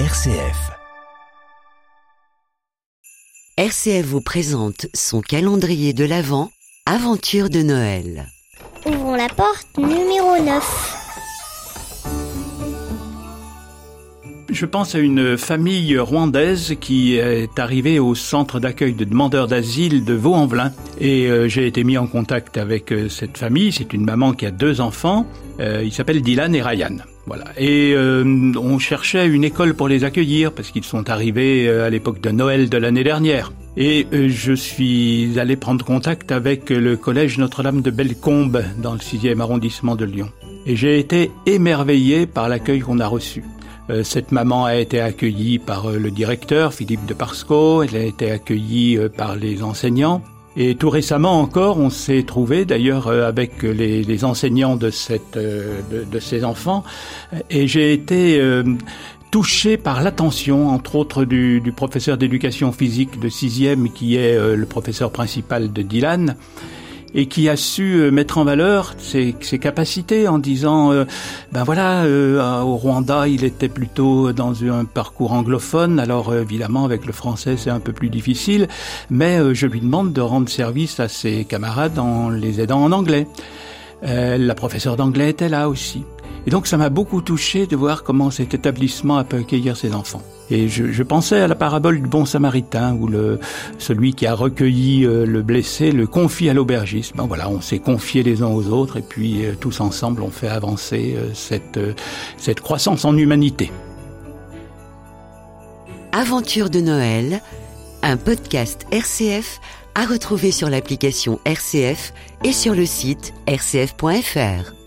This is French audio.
RCF. RCF vous présente son calendrier de l'Avent, Aventure de Noël. Ouvrons la porte numéro 9. Je pense à une famille rwandaise qui est arrivée au centre d'accueil de demandeurs d'asile de Vaux-en-Velin. Et euh, j'ai été mis en contact avec euh, cette famille. C'est une maman qui a deux enfants. Euh, ils s'appellent Dylan et Ryan. Voilà. Et euh, on cherchait une école pour les accueillir parce qu'ils sont arrivés euh, à l'époque de Noël de l'année dernière. Et euh, je suis allé prendre contact avec le collège Notre-Dame de Bellecombe dans le 6e arrondissement de Lyon. Et j'ai été émerveillé par l'accueil qu'on a reçu. Euh, cette maman a été accueillie par le directeur, Philippe de Parsco, elle a été accueillie par les enseignants. Et tout récemment encore, on s'est trouvé d'ailleurs euh, avec les, enseignants de, cette, euh, de, ces enfants, et j'ai été euh, touché par l'attention, entre autres du, professeur d'éducation physique de sixième, qui est le professeur principal de Dylan, et qui a su euh, mettre en valeur ses, capacités en disant euh, ben voilà euh, au Rwanda il était plutôt dans un parcours anglophone. Alors évidemment avec le français c'est un peu plus difficile. Mais je lui demande de rendre service à ses camarades en les aidant en anglais. La professeure d'anglais était là aussi et donc ça m'a beaucoup touché de voir comment cet établissement a pu accueillir ses enfants. Et je, je pensais à la parabole du bon samaritain où le, celui qui a recueilli euh, le blessé le confie à l'aubergiste. Ben voilà, on s'est confié les uns aux autres et puis euh, tous ensemble on fait avancer euh, cette, cette croissance en humanité. Aventure de Noël, un podcast RCF à retrouver sur l'application RCF et sur le site rcf.fr.